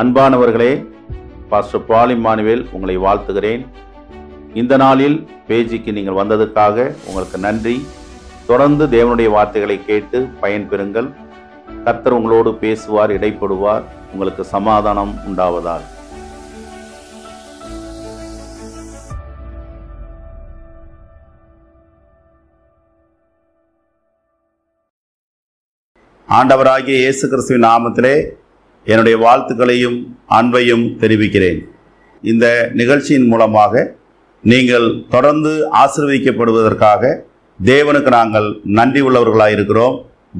அன்பானவர்களே pastor Paul Emmanuel உங்களை வாழ்த்துகிறேன். இந்த நாளில் பேஜிக்கு நீங்கள் வந்ததுக்காக உங்களுக்கு நன்றி. தொடர்ந்து தேவனுடைய வார்த்தைகளை கேட்டு பயன்பெறுங்கள் கர்த்தர் உங்களோடு பேசுவார் இடைப்படுவார். உங்களுக்கு சமாதானம் உண்டாவதால் ஆண்டவராகிய இயேசு கிறிஸ்துவின் நாமத்திலே என்னுடைய வாழ்த்துக்களையும் அன்பையும் தெரிவிக்கிறேன். இந்த நிகழ்ச்சியின் மூலமாக நீங்கள் தொடர்ந்து ஆசிர்வதிக்கப்படுவதற்காக தேவனுக்கு நாங்கள் நன்றி உள்ளவர்களாக இருக்கிறோம்.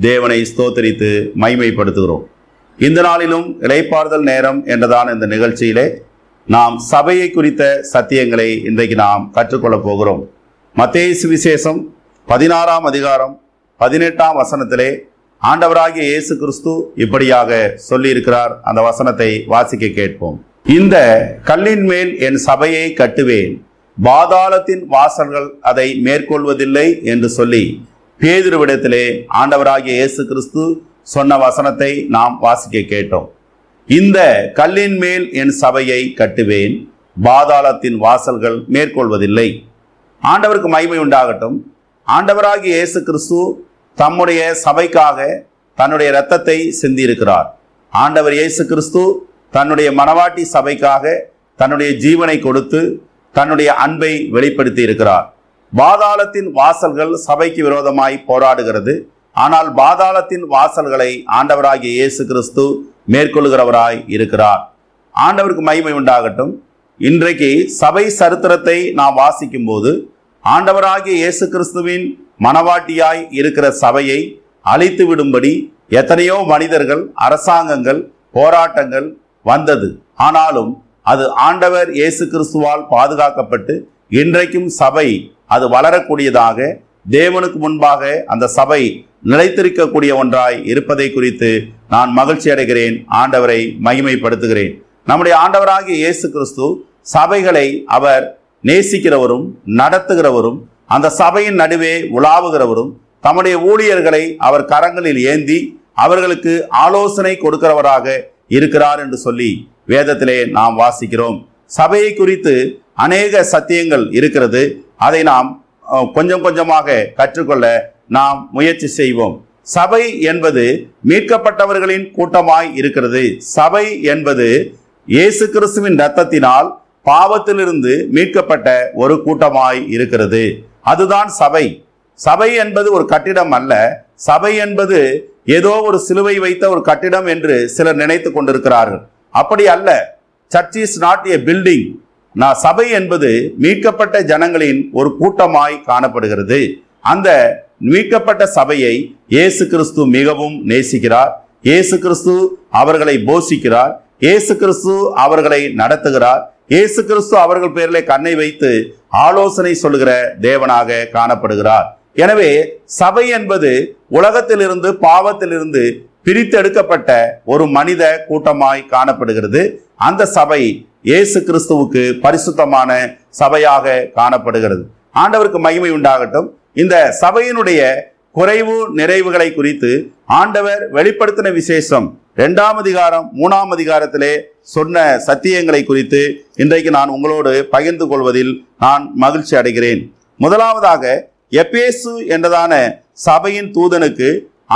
தேவனை ஸ்தோத்தரித்து மைமைப்படுத்துகிறோம் இந்த நாளிலும் இலைப்பாறுதல் நேரம் என்றதான இந்த நிகழ்ச்சியிலே நாம் சபையை குறித்த சத்தியங்களை இன்றைக்கு நாம் கற்றுக்கொள்ளப் போகிறோம். மத்திய சுவிசேஷம் பதினாறாம் அதிகாரம் பதினெட்டாம் வசனத்திலே ஆண்டவராகிய இயேசு கிறிஸ்து இப்படியாக சொல்லியிருக்கிறார். அந்த வசனத்தை வாசிக்க கேட்போம். இந்த கல்லின் மேல் என் சபையை கட்டுவேன். பாதாளத்தின் வாசல்கள் அதை மேற்கொள்வதில்லை என்று சொல்லி பேதுருவிடத்திலே ஆண்டவராகிய இயேசு கிறிஸ்து சொன்ன வசனத்தை நாம் வாசிக்க கேட்டோம். இந்த கல்லின் மேல் என் சபையை கட்டுவேன். பாதாளத்தின் வாசல்கள் மேற்கொள்வதில்லை. ஆண்டவருக்கு மகிமை உண்டாகட்டும். ஆண்டவராகிய இயேசு கிறிஸ்து தம்முடைய சபைக்காக தன்னுடைய இரத்தத்தை சிந்தியிருக்கிறார். ஆண்டவர் இயேசு கிறிஸ்து தன்னுடைய மனவாட்டி சபைக்காக தன்னுடைய ஜீவனை கொடுத்து தன்னுடைய அன்பை வெளிப்படுத்தி இருக்கிறார் பாதாளத்தின் வாசல்கள் சபைக்கு விரோதமாய் போராடுகிறது. ஆனால் பாதாளத்தின் வாசல்களை ஆண்டவராகிய இயேசு கிறிஸ்து மேற்கொள்கிறவராய் இருக்கிறார். ஆண்டவருக்கு மகிமை உண்டாகட்டும். இன்றைக்கு சபை சரித்திரத்தை நாம் வாசிக்கும் போது ஆண்டவராகிய இயேசு கிறிஸ்துவின் மனவாட்டியாய் இருக்கிற சபையை அழித்து விடும்படி எத்தனையோ மனிதர்கள் அரசாங்கங்கள் போராட்டங்கள் வந்தது. ஆனாலும் அது ஆண்டவர் இயேசு கிறிஸ்துவால் பாதுகாக்கப்பட்டு இன்றைக்கும் சபை அது வளரக்கூடியதாக தேவனுக்கு முன்பாக அந்த சபை நிலைத்திருக்கக்கூடிய ஒன்றாய் இருப்பதை குறித்து நான் மகிழ்ச்சி அடைகிறேன் ஆண்டவரை மகிமைப்படுத்துகிறேன். நம்முடைய ஆண்டவராகிய இயேசு கிறிஸ்து சபைகளை அவர் நேசிக்கிறவரும் நடத்துகிறவரும் அந்த சபையின் நடுவே உலாவுகிறவரும் தம்முடைய ஊழியர்களை அவர் கரங்களில் ஏந்தி அவர்களுக்கு ஆலோசனை கொடுக்கிறவராக இருக்கிறார் என்று சொல்லி வேதத்திலே நாம் வாசிக்கிறோம். சபையை குறித்து அநேக சத்தியங்கள் இருக்கிறது. அதை நாம் கொஞ்சம் கொஞ்சமாக கற்றுக்கொள்ள நாம் முயற்சி செய்வோம். சபை என்பது மீட்கப்பட்டவர்களின் கூட்டமாய் இருக்கிறது. சபை என்பது இயேசு கிறிஸ்துவின் இரத்தத்தினால் பாவத்திலிருந்து மீட்கப்பட்ட ஒரு கூட்டமாய் இருக்கிறது. அதுதான் சபை. சபை என்பது ஒரு கட்டிடம் அல்ல. சபை என்பது ஏதோ ஒரு சிலுவை வைத்த ஒரு கட்டிடம் என்று சிலர் நினைத்து கொண்டிருக்கிறார்கள். அப்படி அல்ல. Church is not a building நான் சபை என்பது மீட்கப்பட்ட ஜனங்களின் ஒரு கூட்டமாய் காணப்படுகிறது. அந்த மீட்கப்பட்ட சபையை இயேசு கிறிஸ்து மிகவும் நேசிக்கிறார். இயேசு கிறிஸ்து அவர்களை போஷிக்கிறார். இயேசு கிறிஸ்து அவர்களை நடத்துகிறார். இயேசு கிறிஸ்து அவர்கள் பேரில் கண்ணை வைத்து ஆலோசனை சொல்லுகிற தேவனாக காணப்படுகிறார். எனவே சபை என்பது உலகத்திலிருந்து பாவத்திலிருந்து பிரித்தெடுக்கப்பட்ட ஒரு மனித கூட்டமாய் காணப்படுகிறது. அந்த சபை இயேசு கிறிஸ்துவுக்கு பரிசுத்தமான சபையாக காணப்படுகிறது. ஆண்டவருக்கு மகிமை உண்டாகட்டும். இந்த சபையினுடைய குறைவு நிறைவுகளை குறித்து ஆண்டவர் வெளிப்படுத்தின விசேஷம் ரெண்டாம் அதிகாரம் மூணாம் அதிகாரத்திலே சொன்ன சத்தியங்களை குறித்து இன்றைக்கு நான் உங்களோடு பகிர்ந்து கொள்வதில் நான் மகிழ்ச்சி அடைகிறேன். முதலாவதாக எபேசு என்றதான சபையின் தூதனுக்கு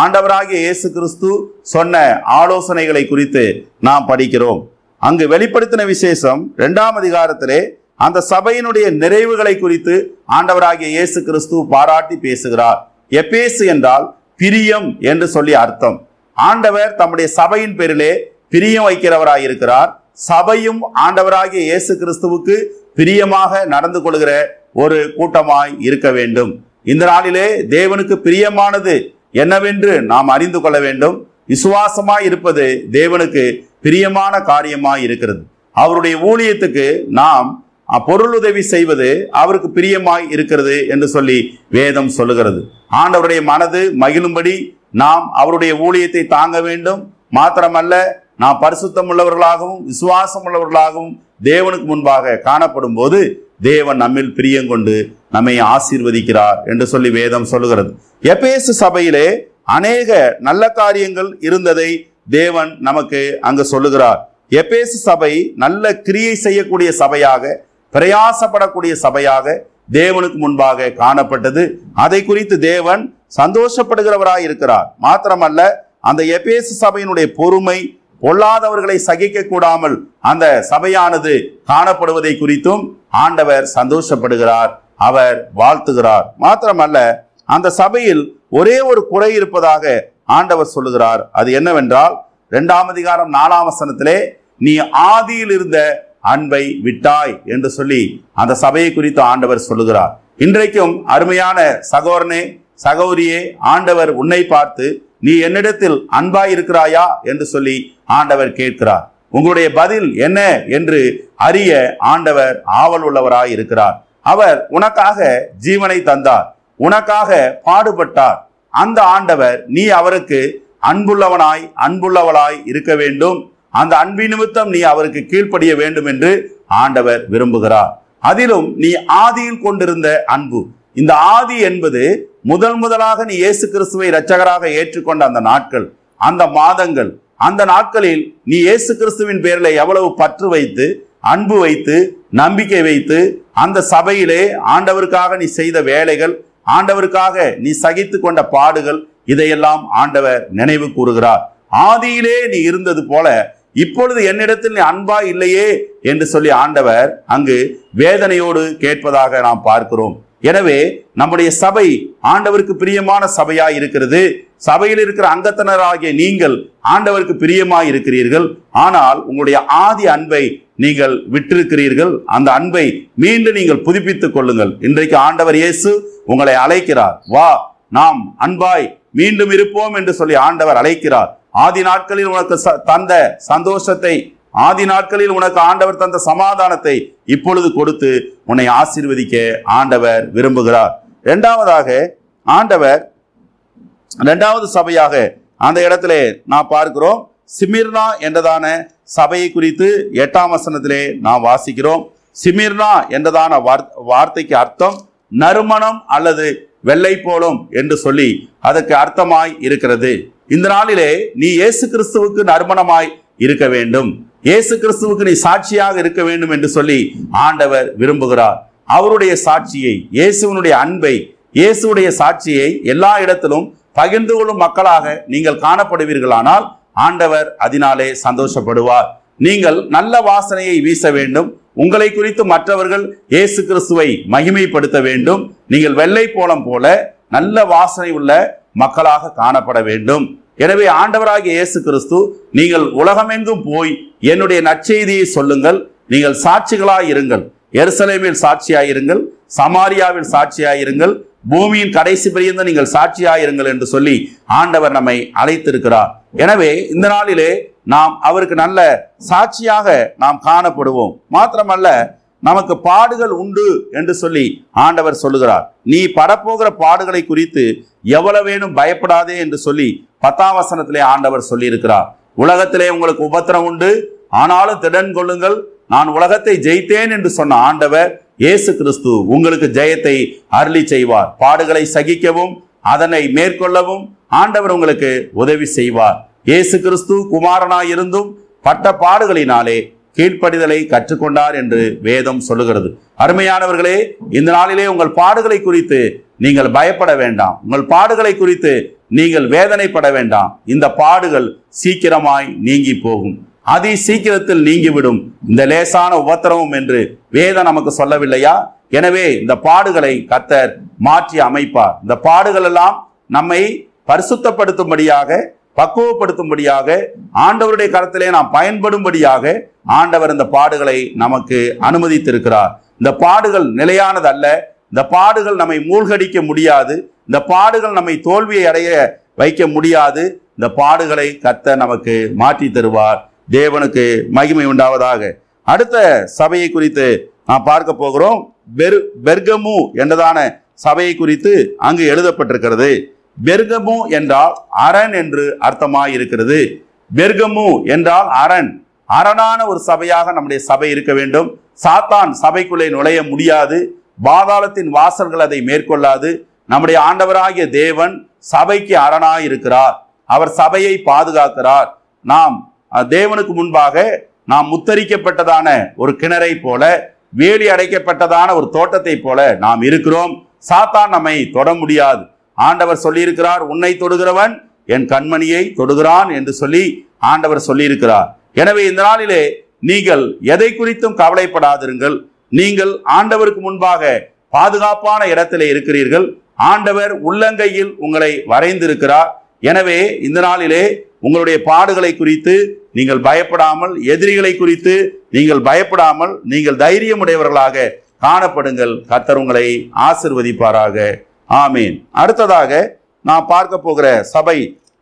ஆண்டவராகிய இயேசு கிறிஸ்து சொன்ன ஆலோசனைகளை குறித்து நாம் படிக்கிறோம். அங்கு வெளிப்படுத்தின விசேஷம் இரண்டாம் அதிகாரத்திலே அந்த சபையினுடைய நிறைவுகளை குறித்து ஆண்டவராகிய இயேசு கிறிஸ்து பாராட்டி பேசுகிறார். எபேசு என்றால் பிரியம் என்று சொல்லி அர்த்தம். ஆண்டவர் தம்முடைய சபையின் பேரிலே பிரியம் வைக்கிறவராய் இருக்கிறார் சபையும் ஆண்டவராகிய இயேசு கிறிஸ்துவுக்கு பிரியமாக நடந்து கொள்கிற ஒரு கூட்டமாய் இருக்க வேண்டும். இந்த நாளிலே தேவனுக்கு பிரியமானது என்னவென்று நாம் அறிந்து கொள்ள வேண்டும். விசுவாசமாய் இருப்பது தேவனுக்கு பிரியமான காரியமாய் இருக்கிறது. அவருடைய ஊழியத்துக்கு நாம் அஹ், பொருளுதவி செய்வது அவருக்கு பிரியமாய் இருக்கிறது என்று சொல்லி வேதம் சொல்லுகிறது. ஆண்டவருடைய மனது மகிழும்படி நாம் அவருடைய ஊழியத்தை தாங்க வேண்டும். மாத்திரமல்ல நாம் பரிசுத்தம் உள்ளவர்களாகவும் விசுவாசம் உள்ளவர்களாகவும் தேவனுக்கு முன்பாக காணப்படும் போது தேவன் நம்மில் பிரியங்கொண்டு நம்மை ஆசீர்வதிக்கிறார் என்று சொல்லி வேதம் சொல்லுகிறது. எபேசு சபையிலே அநேக நல்ல காரியங்கள் இருந்ததை தேவன் நமக்கு அங்கு சொல்லுகிறார். எபேசு சபை நல்ல கிரியை செய்யக்கூடிய சபையாக பிரயாசப்படக்கூடிய சபையாக தேவனுக்கு முன்பாக காணப்பட்டது. அதை குறித்து தேவன் சந்தோஷப்படுகிறவராய் இருக்கிறார் மாத்திரமல்ல அந்த எபேசு சபையினுடைய பொறுமை பொல்லாதவர்களை சகிக்க கூடாமல் அந்த சபையானது காணப்படுவதை குறித்தும் ஆண்டவர் சந்தோஷப்படுகிறார் அவர் வாழ்த்துகிறார். மாத்திரமல்ல அந்த சபையில் ஒரே ஒரு குறை இருப்பதாக ஆண்டவர் சொல்லுகிறார். அது என்னவென்றால் இரண்டாம் அதிகாரம் நாலாம் வசனத்திலே நீ ஆதியில் இருந்த அன்பை விட்டாய் என்று சொல்லி அந்த சபையை குறித்து ஆண்டவர் சொல்லுகிறார். இன்றைக்கும் அருமையான சகோதரனே சகோதரியே ஆண்டவர் உன்னை பார்த்து நீ என்னிடத்தில் அன்பாய் இருக்கிறாயா என்று சொல்லி ஆண்டவர் கேட்கிறார். உங்களுடைய பதில் என்ன? என்று அறிய ஆண்டவர் ஆவல் உள்ளவராய் இருக்கிறார் அவர் உனக்காக ஜீவனை தந்தார். உனக்காக பாடுபட்டார். அந்த ஆண்டவர் நீ அவருக்கு அன்புள்ளவனாய் அன்புள்ளவளாய் இருக்க வேண்டும். அந்த அன்பின் நிமித்தம் நீ அவருக்கு கீழ்ப்படிய வேண்டும் என்று ஆண்டவர் விரும்புகிறார். அதிலும் நீ ஆதியில் கொண்டிருந்த அன்பு. இந்த ஆதி என்பது முதல் முதலாக நீ இயேசு கிறிஸ்துவை இரட்சகராக ஏற்றுக்கொண்ட அந்த நாட்கள் அந்த மாதங்கள். அந்த நாட்களில் நீ இயேசு கிறிஸ்துவின் பேரில் எவ்வளவு பற்று வைத்து அன்பு வைத்து நம்பிக்கை வைத்து அந்த சபையிலே ஆண்டவருக்காக நீ செய்த வேலைகள் ஆண்டவருக்காக நீ சகித்து கொண்ட பாடுகள் இதையெல்லாம் ஆண்டவர் நினைவு கூறுகிறார். ஆதியிலே நீ இருந்தது போல இப்பொழுது என்னிடத்தில் நீ அன்பா இல்லையே என்று சொல்லி ஆண்டவர் அங்கு வேதனையோடு கேட்பதாக நாம் பார்க்கிறோம். எனவே நம்முடைய சபை ஆண்டவருக்கு பிரியமான சபையா இருக்கிறது. சபையில் இருக்கிற அங்கத்தினராகிய நீங்கள் ஆண்டவருக்கு பிரியமாய் இருக்கிறீர்கள். ஆனால் உங்களுடைய ஆதி அன்பை நீங்கள் விட்டிருக்கிறீர்கள். அந்த அன்பை மீண்டும் நீங்கள் புதுப்பித்துக் கொள்ளுங்கள். இன்றைக்கு ஆண்டவர் இயேசு உங்களை அழைக்கிறார். வா நாம் அன்பாய் மீண்டும் இருப்போம் என்று சொல்லி ஆண்டவர் அழைக்கிறார். ஆதி நாட்களில் உனக்கு ச- தந்த சந்தோஷத்தை ஆதி நாட்களில் உனக்கு ஆண்டவர் தந்த சமாதானத்தை இப்பொழுது கொடுத்து உன்னை ஆசீர்வதிக்க ஆண்டவர் விரும்புகிறார். இரண்டாவதாக ஆண்டவர் இரண்டாவது சபையாக அந்த இடத்திலே நான் பார்க்கிறோம். சிமிர்னா என்றதான சபையை குறித்து எட்டாம் வசனத்திலே நாம் வாசிக்கிறோம். சிமிர்னா என்றதான வார்த்தைக்கு அர்த்தம் நறுமணம் அல்லது வெள்ளை போலும் என்று சொல்லி அதற்கு அர்த்தமாய் இருக்கிறது. இந்த நாளிலே நீ இயேசு கிறிஸ்துவுக்கு நறுமணமாய் இருக்க வேண்டும். இயேசு கிறிஸ்துவுக்கு நீ சாட்சியாக இருக்க வேண்டும் என்று சொல்லி ஆண்டவர் விரும்புகிறார். அவருடைய சாட்சியை இயேசுவினுடைய அன்பை இயேசுடைய சாட்சியை எல்லா இடத்திலும் பகிர்ந்து கொள்ளும் மக்களாக நீங்கள் காணப்படுவீர்களானால் ஆண்டவர் அதனாலே சந்தோஷப்படுவார். நீங்கள் நல்ல வாசனையை வீச வேண்டும். உங்களை குறித்து மற்றவர்கள் இயேசு கிறிஸ்துவை மகிமைப்படுத்த வேண்டும். நீங்கள் வெள்ளை போலம் போல நல்ல வாசனை உள்ள மக்களாக காணப்பட வேண்டும். எனவே ஆண்டவராகிய இயேசு கிறிஸ்து நீங்கள் உலகமெங்கும் போய் என்னுடைய நற்செய்தியை சொல்லுங்கள் நீங்கள் சாட்சிகளாய் இருங்கள். எருசலேமில் சாட்சியாயிருங்கள் சமாரியாவில் சாட்சியாயிருங்கள் பூமியின் கடைசி பிரியந்த நீங்கள் சாட்சியாயிருங்கள் என்று சொல்லி ஆண்டவர் நம்மை அழைத்திருக்கிறார். எனவே இந்த நாளிலே நாம் அவருக்கு நல்ல சாட்சியாக நாம் காணப்படுவோம். மாத்திரமல்ல நமக்கு பாடுகள் உண்டு என்று சொல்லி ஆண்டவர் சொல்லுகிறார். நீ படப்போகிற பாடுகளை குறித்து எவ்வளவேனும் பயப்படாதே என்று சொல்லி பத்தாம் வசனத்திலே ஆண்டவர் சொல்லியிருக்கிறார். உலகத்திலே உங்களுக்கு உபத்திரம் உண்டு. ஆனாலும் திடன் கொள்ளுங்கள். நான் உலகத்தை ஜெயித்தேன் என்று சொன்ன ஆண்டவர் இயேசு கிறிஸ்து உங்களுக்கு ஜெயத்தை அருளி செய்வார். பாடுகளை சகிக்கவும் அதனை மேற்கொள்ளவும் ஆண்டவர் உங்களுக்கு உதவி செய்வார். இயேசு கிறிஸ்து குமாரனாய் இருந்தும் பட்ட பாடுகளினாலே கீழ்ப்படிதலை கற்றுக்கொண்டார் என்று வேதம் சொல்லுகிறது. அருமையானவர்களே இந்த நாளிலே உங்கள் பாடுகளை குறித்து நீங்கள் பயப்பட வேண்டாம். உங்கள் பாடுகளை குறித்து நீங்கள் வேதனைப்பட வேண்டாம். இந்த பாடுகள் சீக்கிரமாய் நீங்கி போகும். அதி சீக்கிரத்தில் நீங்கிவிடும். இந்த லேசான உபத்திரவம் என்று வேதம் நமக்கு சொல்லவில்லையா? எனவே இந்த பாடுகளை கத்தர் மாற்றி அமைப்பார். இந்த பாடுகள் எல்லாம் நம்மை பரிசுத்தப்படுத்தும்படியாக பக்குவப்படுத்தும்படியாக ஆண்டவருடைய கரத்திலே நாம் பயன்படும்படியாக ஆண்டவர் இந்த பாடுகளை நமக்கு அனுமதித்திருக்கிறார். இந்த பாடுகள் நிலையானது அல்ல இந்த பாடுகள் நம்மை மூழ்கடிக்க முடியாது. இந்த பாடுகள் நம்மை தோல்வியை அடைய வைக்க முடியாது. இந்த பாடுகளை கத்த நமக்கு மாற்றி தருவார். தேவனுக்கு மகிமை உண்டாவதாக. அடுத்த சபையை குறித்து நாம் பார்க்க போகிறோம். பெர் பெர்கமு என்றதான சபையை குறித்து அங்கு எழுதப்பட்டிருக்கிறது. பெர்கமு என்றால் அரண் என்று அர்த்தமாக இருக்கிறது பெர்கமு என்றால் அரண். அரணான ஒரு சபையாக நம்முடைய சபை இருக்க வேண்டும். சாத்தான் சபைக்குள்ளே நுழைய முடியாது. பாதாளத்தின் வாசல்கள் அதை மேற்கொள்ளாது. நம்முடைய ஆண்டவராகிய தேவன் சபைக்கு அரணாய் இருக்கிறார் அவர் சபையை பாதுகாக்கிறார். நாம் தேவனுக்கு முன்பாக நாம் முத்தரிக்கப்பட்டதான ஒரு கிணறை போல வேலி அடைக்கப்பட்டதான ஒரு தோட்டத்தை போல நாம் இருக்கிறோம். சாத்தான் நம்மை தொட முடியாது. ஆண்டவர் சொல்லியிருக்கிறார் உன்னை தொடுகிறவன் என் கண்மணியை தொடுகிறான் என்று சொல்லி ஆண்டவர் சொல்லியிருக்கிறார். எனவே இந்த நாளிலே நீங்கள் எதை குறித்தும் கவலைப்படாதிருங்கள். நீங்கள் ஆண்டவருக்கு முன்பாக பாதுகாப்பான இடத்திலே இருக்கிறீர்கள். ஆண்டவர் உள்ளங்கையில் உங்களை வரைந்திருக்கிறார். எனவே இந்த நாளிலே உங்களுடைய பாடுகளை குறித்து நீங்கள் பயப்படாமல் எதிரிகளை குறித்து நீங்கள் பயப்படாமல் நீங்கள் தைரியமுடையவர்களாக காணப்படுங்கள். கத்தர் உங்களை ஆசிர்வதிப்பாராக. ஆமீன். அடுத்ததாக நாம் பார்க்க போகிற சபை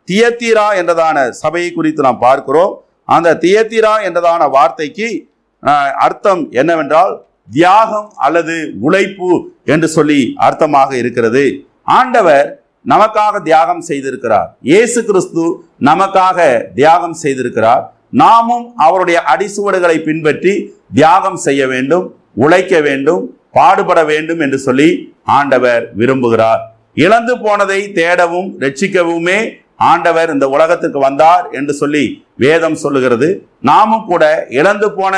தியத்தீரா என்றதான சபையை குறித்து நாம் பார்க்கிறோம். அந்த தியத்தீரா என்றதான வார்த்தைக்கு அர்த்தம் என்னவென்றால் தியாகம் அல்லது உழைப்பு என்று சொல்லி அர்த்தமாக இருக்கிறது. ஆண்டவர் நமக்காக தியாகம் செய்திருக்கிறார். இயேசு கிறிஸ்து நமக்காக தியாகம் செய்திருக்கிறார். நாமும் அவருடைய அடிசுவடுகளை பின்பற்றி தியாகம் செய்ய வேண்டும் உழைக்க வேண்டும் பாடுபட வேண்டும் என்று சொல்லி ஆண்டவர் விரும்புகிறார். இழந்து போனதை தேடவும் ரட்சிக்கவுமே ஆண்டவர் இந்த உலகத்துக்கு வந்தார் என்று சொல்லி வேதம் சொல்லுகிறது. நாமும் கூட இழந்து போன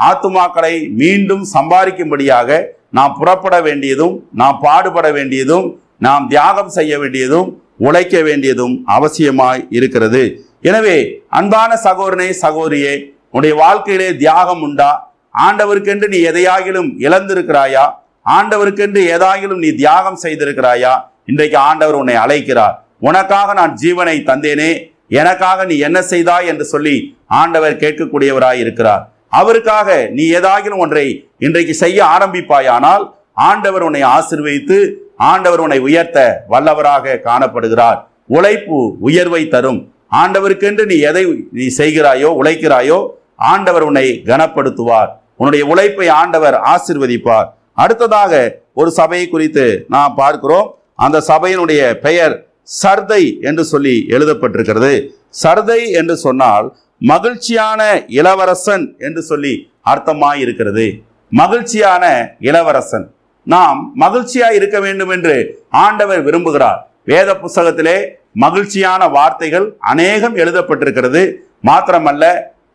ஆத்துமாக்களை மீண்டும் சம்பாதிக்கும்படியாக நாம் புறப்பட வேண்டியதும் நாம் பாடுபட வேண்டியதும் நாம் தியாகம் செய்ய வேண்டியதும் உழைக்க வேண்டியதும் அவசியமாய் இருக்கிறது. எனவே அன்பான சகோதரனே சகோதரியே உன்னுடைய வாழ்க்கையிலே தியாகம் உண்டா? ஆண்டவருக்கென்று நீ எதையாகிலும் இழந்திருக்கிறாயா? ஆண்டவருக்கென்று ஏதாகிலும் நீ தியாகம் செய்திருக்கிறாயா? இன்றைக்கு ஆண்டவர் உன்னை அழைக்கிறார். உனக்காக நான் ஜீவனை தந்தேனே எனக்காக நீ என்ன செய்தாய் என்று சொல்லி ஆண்டவர் கேட்கக்கூடியவராய் இருக்கிறார். அவருக்காக நீ ஏதாகிலும் ஒன்றை இன்றைக்கு செய்ய ஆரம்பிப்பாயானால் ஆண்டவர் உன்னை ஆசிர்வதித்து ஆண்டவர் உன்னை உயர்த்த வல்லவராக காணப்படுகிறார். உழைப்பு உயர்வை தரும். ஆண்டவருக்கென்று நீ எதை நீ செய்கிறாயோ உழைக்கிறாயோ ஆண்டவர் உன்னை கனப்படுத்துவார். உன்னுடைய உழைப்பை ஆண்டவர் ஆசிர்வதிப்பார். அடுத்ததாக ஒரு சபையை குறித்து நாம் பார்க்கிறோம். அந்த சபையினுடைய பெயர் சர்தை என்று சொல்லி எழுதப்பட்டிருக்கிறது. சர்தை என்று சொன்னால் மகிழ்ச்சியான இளவரசன் என்று சொல்லி அர்த்தமாய் இருக்கிறது மகிழ்ச்சியான இளவரசன். நாம் மகிழ்ச்சியா இருக்க வேண்டும் என்று ஆண்டவர் விரும்புகிறார். வேத புஸ்தகத்திலே மகிழ்ச்சியான வார்த்தைகள் அநேகம் எழுதப்பட்டிருக்கிறது. மாத்திரமல்ல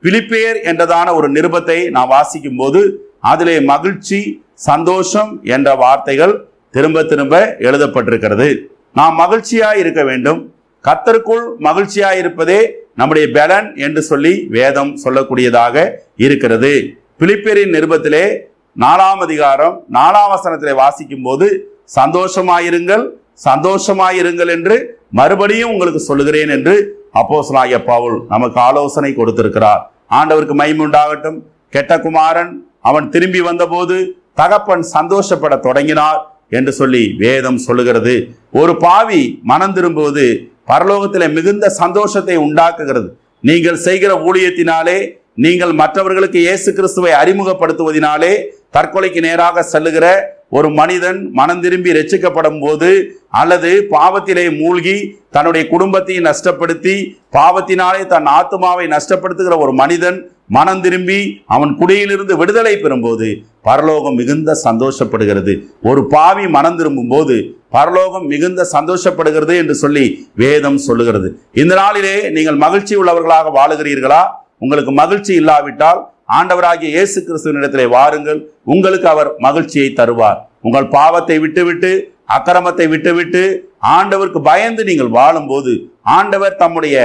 பிலிப்பேர் என்றதான ஒரு நிருபத்தை நான் வாசிக்கும் போது அதிலே மகிழ்ச்சி சந்தோஷம் என்ற வார்த்தைகள் திரும்ப திரும்ப எழுதப்பட்டிருக்கிறது. நாம் மகிழ்ச்சியாக இருக்க வேண்டும். கத்தருக்குள் மகிழ்ச்சியாக இருப்பதே நம்முடைய பலன் என்று சொல்லி வேதம் சொல்லக்கூடியதாக இருக்கிறது. பிலிப்பேரின் நிருபத்திலே நாலாம் அதிகாரம் நாலாம் வசனத்திலே வாசிக்கும் போது சந்தோஷமாயிருங்கள் சந்தோஷமாயிருங்கள் என்று மறுபடியும் உங்களுக்கு சொல்லுகிறேன் என்று அப்போசனாகிய பவுல் நமக்கு ஆலோசனை கொடுத்திருக்கிறார். ஆண்டவருக்கு மைமுண்டாகட்டும் உண்டாகட்டும். கெட்ட குமாரன் அவன் திரும்பி வந்தபோது தகப்பன் சந்தோஷப்பட தொடங்கினார் என்று சொல்லி வேதம் சொல்லுகிறது. ஒரு பாவி மனம் திரும்புவது பரலோகத்தில் மிகுந்த சந்தோஷத்தை உண்டாக்குகிறது. நீங்கள் செய்கிற ஊழியத்தினாலே நீங்கள் மற்றவர்களுக்கு இயேசு கிறிஸ்துவை அறிமுகப்படுத்துவதினாலே தற்கொலைக்கு நேராக செல்லுகிற ஒரு மனிதன் மனம் திரும்பி ரட்சிக்கப்படும் போது அல்லது பாவத்திலே மூழ்கி தன்னுடைய குடும்பத்தை நஷ்டப்படுத்தி பாவத்தினாலே தன் ஆத்மாவை நஷ்டப்படுத்துகிற ஒரு மனிதன் மனம் திரும்பி அவன் குடியிலிருந்து விடுதலை பெறும்போது பரலோகம் மிகுந்த சந்தோஷப்படுகிறது. ஒரு பாவி மனம் திரும்பும் போது பரலோகம் மிகுந்த சந்தோஷப்படுகிறது என்று சொல்லி வேதம் சொல்லுகிறது. இந்த நாளிலே நீங்கள் மகிழ்ச்சி உள்ளவர்களாக வாழுகிறீர்களா? உங்களுக்கு மகிழ்ச்சி இல்லாவிட்டால் ஆண்டவராகிய இயேசு கிறிஸ்துவனிடத்திலே வாருங்கள். உங்களுக்கு அவர் மகிழ்ச்சியை தருவார். உங்கள் பாவத்தை விட்டுவிட்டு அக்கிரமத்தை விட்டுவிட்டு ஆண்டவருக்கு பயந்து நீங்கள் வாழும்போது ஆண்டவர் தம்முடைய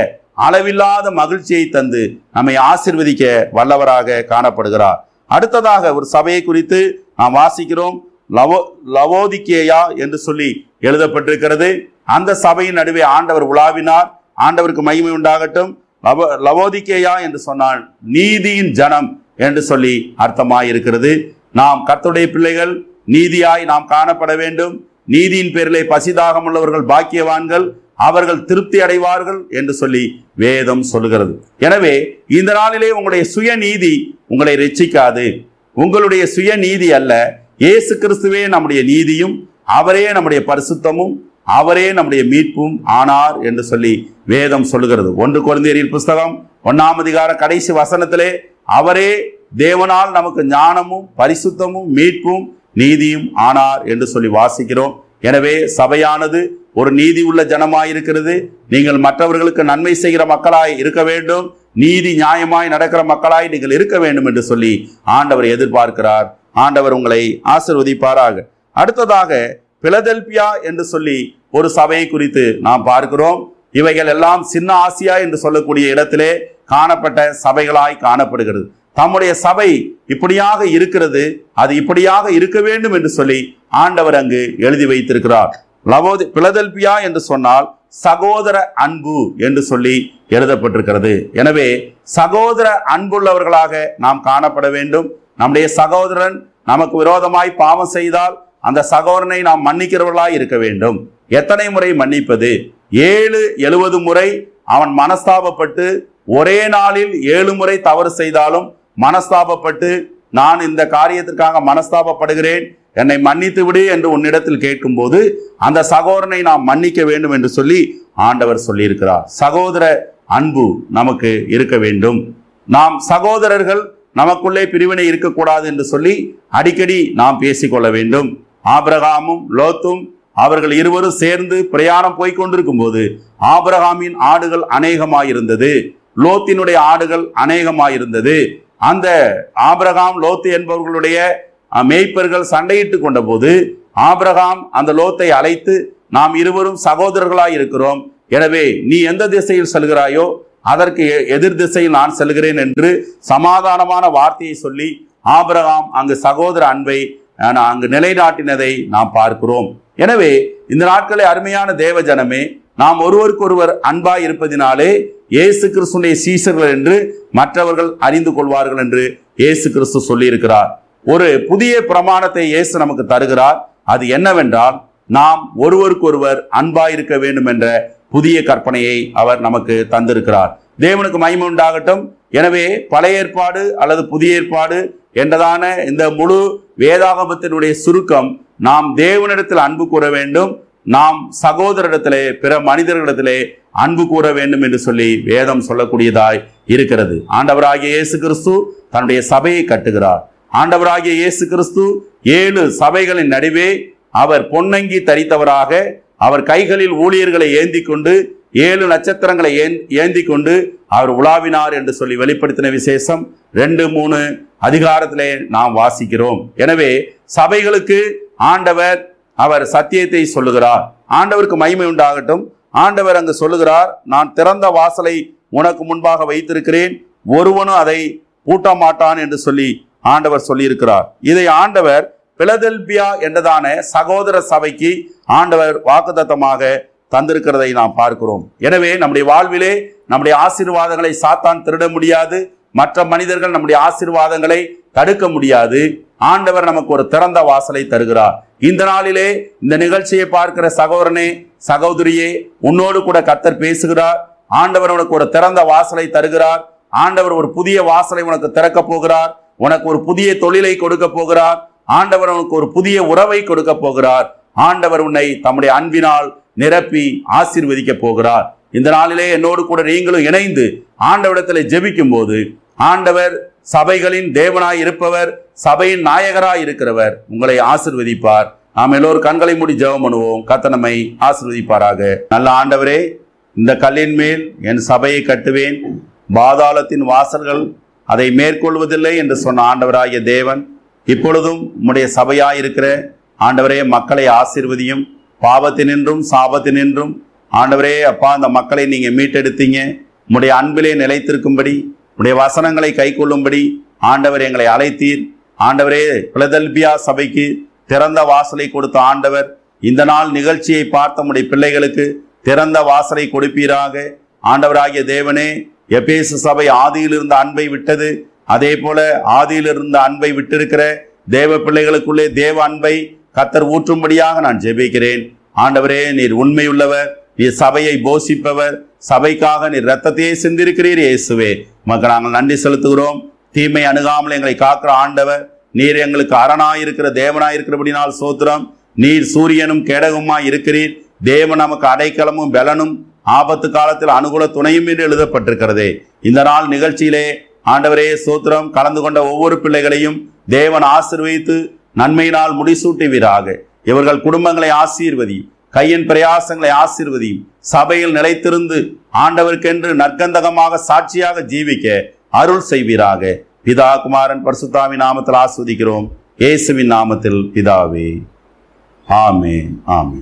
அளவில்லாத மகிழ்ச்சியை தந்து நம்மை ஆசிர்வதிக்க வல்லவராக காணப்படுகிறார். அடுத்ததாக ஒரு சபையை குறித்து நாம் வாசிக்கிறோம். லவோ லவோதிக்கேயா என்று சொல்லி எழுதப்பட்டிருக்கிறது. அந்த சபையின் நடுவே ஆண்டவர் உலாவினார். ஆண்டவருக்கு மகிமை உண்டாகட்டும். லவோ லவோதிக்கேயா என்று சொன்னால் நீதியின் ஜனம் என்று சொல்லி அர்த்தமாயிருக்கிறது. நாம் கர்த்தருடைய பிள்ளைகள் நீதியாய் நாம் காணப்பட வேண்டும். நீதியின் பேரிலே பசிதாகம் உள்ளவர்கள் பாக்கியவான்கள் அவர்கள் திருப்தி அடைவார்கள் என்று சொல்லி வேதம் சொல்லுகிறது. எனவே இந்த நாளிலே உங்களுடைய சுயநீதி உங்களை ரட்சிக்காது. உங்களுடைய சுயநீதி அல்ல. இயேசு கிறிஸ்துவே நம்முடைய நீதியும் அவரே நம்முடைய பரிசுத்தமும் அவரே நம்முடைய மீட்பும் ஆனார் என்று சொல்லி வேதம் சொல்லுகிறது. ஒன்று குழந்தையரின் புஸ்தகம் ஒன்னாம் அதிகார கடைசி வசனத்திலே அவரே தேவனால் நமக்கு ஞானமும் பரிசுத்தமும் மீட்பும் நீதியும் ஆனார் என்று சொல்லி வாசிக்கிறோம். எனவே சபையானது ஒரு நீதி உள்ள ஜனமாய் இருக்கிறது நீங்கள் மற்றவர்களுக்கு நன்மை செய்கிற மக்களாய் இருக்க வேண்டும். நீதி நியாயமாய் நடக்கிற மக்களாய் நீங்கள் இருக்க வேண்டும் என்று சொல்லி ஆண்டவர் எதிர்பார்க்கிறார். ஆண்டவர் உங்களை ஆசிர்வதிப்பாராக. அடுத்ததாக பிலதெல்பியா என்று சொல்லி ஒரு சபையை குறித்து நாம் பார்க்கிறோம். இவைகள் எல்லாம் சின்ன ஆசியா என்று சொல்லக்கூடிய இடத்திலே காணப்பட்ட சபைகளாய் காணப்படுகிறது. தம்முடைய சபை இப்படியாக இருக்கிறது அது இப்படியாக இருக்க வேண்டும் என்று சொல்லி ஆண்டவர் அங்கு எழுதி வைத்திருக்கிறார். லவோதி பிலதெல்பியா என்று சொன்னால் சகோதர அன்பு என்று சொல்லி எழுதப்பட்டிருக்கிறது. எனவே சகோதர அன்புள்ளவர்களாக நாம் காணப்பட வேண்டும். நம்முடைய சகோதரன் நமக்கு விரோதமாய் பாவம் செய்தால் அந்த சகோதரனை நாம் மன்னிக்கிறவர்களாய் இருக்க வேண்டும். எத்தனை முறை மன்னிப்பது? ஏழு எழுபது முறை அவன் மனஸ்தாபப்பட்டு ஒரே நாளில் ஏழு முறை தவறு செய்தாலும் மனஸ்தாபப்பட்டு நான் இந்த காரியத்திற்காக மனஸ்தாபப்படுகிறேன். என்னை மன்னித்து விடு என்று உன்னிடத்தில் கேட்கும்போது அந்த சகோதரனை நாம் மன்னிக்க வேண்டும் என்று சொல்லி ஆண்டவர் சொல்லியிருக்கிறார். சகோதர அன்பு நமக்கு இருக்க வேண்டும். நாம் சகோதரர்கள் நமக்குள்ளே பிரிவினை இருக்கக்கூடாது என்று சொல்லி அடிக்கடி நாம் பேசிக்கொள்ள வேண்டும். ஆபிரகாமும் லோத்தும் அவர்கள் இருவரும் சேர்ந்து பிரயாணம் போய் கொண்டிருக்கும் போது ஆபிரகாமின் ஆடுகள் அநேகமாயிருந்தது. லோத்தினுடைய ஆடுகள் அநேகமாயிருந்தது. அந்த ஆபிரகாம் லோத்து என்பவர்களுடைய மேய்ப்பர்கள் சண்டையிட்டு கொண்ட போது ஆபிரகாம் அந்த லோத்தை அழைத்து நாம் இருவரும் சகோதரர்களாய் இருக்கிறோம். எனவே நீ எந்த திசையில் செல்கிறாயோ அதற்கு எ- எதிர் திசையில் நான் செல்கிறேன் என்று சமாதானமான வார்த்தையை சொல்லி ஆபிரகாம் அங்கு சகோதர அன்பை நான் அங்கு நிலைநாட்டினதை நாம் பார்க்கிறோம். எனவே இந்த நாட்களை அருமையான தேவ ஜனமே நாம் ஒருவருக்கொருவர் அன்பாய் இருப்பதினாலே இயேசு கிறிஸ்துடைய சீசர்கள் என்று மற்றவர்கள் அறிந்து கொள்வார்கள் என்று இயேசு கிறிஸ்து சொல்லியிருக்கிறார். ஒரு புதிய பிரமாணத்தை இயேசு நமக்கு தருகிறார். அது என்னவென்றால் நாம் ஒருவருக்கொருவர் அன்பாயிருக்க வேண்டும் என்ற புதிய கற்பனையை அவர் நமக்கு தந்திருக்கிறார். தேவனுக்கு மகிமை உண்டாகட்டும். எனவே பழைய ஏற்பாடு அல்லது புதிய ஏற்பாடு என்றதான இந்த முழு வேதாகமத்தினுடைய சுருக்கம் நாம் தேவனிடத்தில் அன்பு கூற வேண்டும். நாம் சகோதரிடத்திலே பிற மனிதர்களிடத்திலே அன்பு கூற வேண்டும் என்று சொல்லி வேதம் சொல்லக்கூடியதாய் இருக்கிறது. ஆண்டவராகிய இயேசு கிறிஸ்து தன்னுடைய சபையை கட்டுகிறார். ஆண்டவராகிய இயேசு கிறிஸ்து ஏழு சபைகளின் நடுவே அவர் பொன்னங்கி தரித்தவராக அவர் கைகளில் ஊழியர்களை ஏந்தி கொண்டு ஏழு நட்சத்திரங்களை ஏந்- ஏந்தி கொண்டு அவர் உலாவினார் என்று சொல்லி வெளிப்படுத்தின விசேஷம் ரெண்டு மூணு அதிகாரத்திலே நாம் வாசிக்கிறோம். எனவே சபைகளுக்கு ஆண்டவர் அவர் சத்தியத்தை சொல்லுகிறார். ஆண்டவருக்கு மகிமை உண்டாகட்டும். ஆண்டவர் அங்கு சொல்லுகிறார் நான் திறந்த வாசலை உனக்கு முன்பாக வைத்திருக்கிறேன். ஒருவனும் அதை பூட்ட மாட்டான் என்று சொல்லி ஆண்டவர் சொல்லியிருக்கிறார். இதை ஆண்டவர் பிலதெல்பியா என்றதான சகோதர சபைக்கு ஆண்டவர் வாக்குதத்தமாக தந்திருக்கிறதை நாம் பார்க்கிறோம். எனவே நம்முடைய வாழ்விலே நம்முடைய ஆசீர்வாதங்களை சாத்தான் திருட முடியாது. மற்ற மனிதர்கள் நம்முடைய ஆசீர்வாதங்களை தடுக்க முடியாது. ஆண்டவர் நமக்கு ஒரு திறந்த வாசலை தருகிறார். இந்த நாளிலே இந்த நிகழ்ச்சியை பார்க்கிற சகோதரனே சகோதரியே உன்னோடு கூட கத்தர் பேசுகிறார். ஆண்டவர் உனக்கு ஒரு திறந்த வாசலை தருகிறார். ஆண்டவர் ஒரு புதிய வாசலை உனக்கு திறக்க போகிறார். உனக்கு ஒரு புதிய தொழிலை கொடுக்க போகிறார். ஆண்டவர் உனக்கு ஒரு புதிய உறவை கொடுக்க போகிறார். ஆண்டவர் உன்னை தம்முடைய அன்பினால் நிரப்பி ஆசீர்வதிக்க போகிறார். இந்த நாளிலே என்னோடு கூட நீங்களும் இணைந்து ஆண்டவரிடத்தில் ஜெபிக்கும் போது ஆண்டவர் சபைகளின் தேவனாய் இருப்பவர் சபையின் நாயகராய் இருக்கிறவர். உங்களை ஆசிர்வதிப்பார். நாம் எல்லோரும் கண்களை மூடி ஜெபம் பண்ணுவோம். கத்த நம்மை ஆசிர்வதிப்பாராக. நல்ல ஆண்டவரே இந்த கல்லின் மேல் என் சபையை கட்டுவேன். பாதாளத்தின் வாசல்கள் அதை மேற்கொள்வதில்லை என்று சொன்ன ஆண்டவராகிய தேவன் இப்பொழுதும் உம்முடைய சபையாக இருக்கிற ஆண்டவரே மக்களை ஆசிர்வதியும். பாவத்தினின்றும் சாபத்தினின்றும். ஆண்டவரே அப்பா அந்த மக்களை நீங்கள் மீட்டெடுத்தீங்க. உம்முடைய அன்பிலே நிலைத்திருக்கும்படி உடைய வசனங்களை கைக்கொள்ளும்படி ஆண்டவர் எங்களை அழைத்தீர். ஆண்டவரே பிலதெல்பியா சபைக்கு திறந்த வாசலை கொடுத்த ஆண்டவர் இந்த நாள் நிகழ்ச்சியை பார்த்த உடைய பிள்ளைகளுக்கு திறந்த வாசலை கொடுப்பீராக. ஆண்டவராகிய தேவனே எபேசு சபை ஆதியில் இருந்த அன்பை விட்டது அதே போல ஆதியில் இருந்த அன்பை விட்டிருக்கிற தேவ பிள்ளைகளுக்குள்ளே தேவ அன்பை கத்தர் ஊற்றும்படியாக நான் ஜெபிக்கிறேன். ஆண்டவரே நீர் உண்மையுள்ளவர் நீர் சபையை போஷிப்பவர் சபைக்காக நீர் ரத்தத்தையே சிந்திருக்கிறீர் இயேசுவே. உமக்கு நாங்கள் நன்றி செலுத்துகிறோம். தீமை அணுகாமல் எங்களை காக்கிற ஆண்டவர் நீர் எங்களுக்கு அரணாயிருக்கிற தேவனாயிருக்கிறபடினால் சோத்திரம். நீர் சூரியனும் கேடகமாய் இருக்கிறீர். தேவன் நமக்கு அடைக்கலமும் பலனும் ஆபத்து காலத்தில் அனுகூல துணையும் என்று எழுதப்பட்டிருக்கிறதே. இந்த நாள் நிகழ்ச்சியிலே ஆண்டவரே சோத்திரம் கலந்து கொண்ட ஒவ்வொரு பிள்ளைகளையும் தேவன் ஆசிர்வதித்து நன்மையினால் முடிசூட்டுவீராக. இவர்கள் குடும்பங்களை ஆசீர்வதி கையின் பிரயாசங்களை ஆசிர்வதியும். சபையில் நிலைத்திருந்து ஆண்டவருக்கென்று நற்கந்தகமாக சாட்சியாக ஜீவிக்க அருள் செய்வீராக. பிதா குமாரன் பரிசுத்தாவின் நாமத்தில் ஆஸ்வதிக்கிறோம். இயேசுவின் நாமத்தில் பிதாவே. ஆமே ஆமே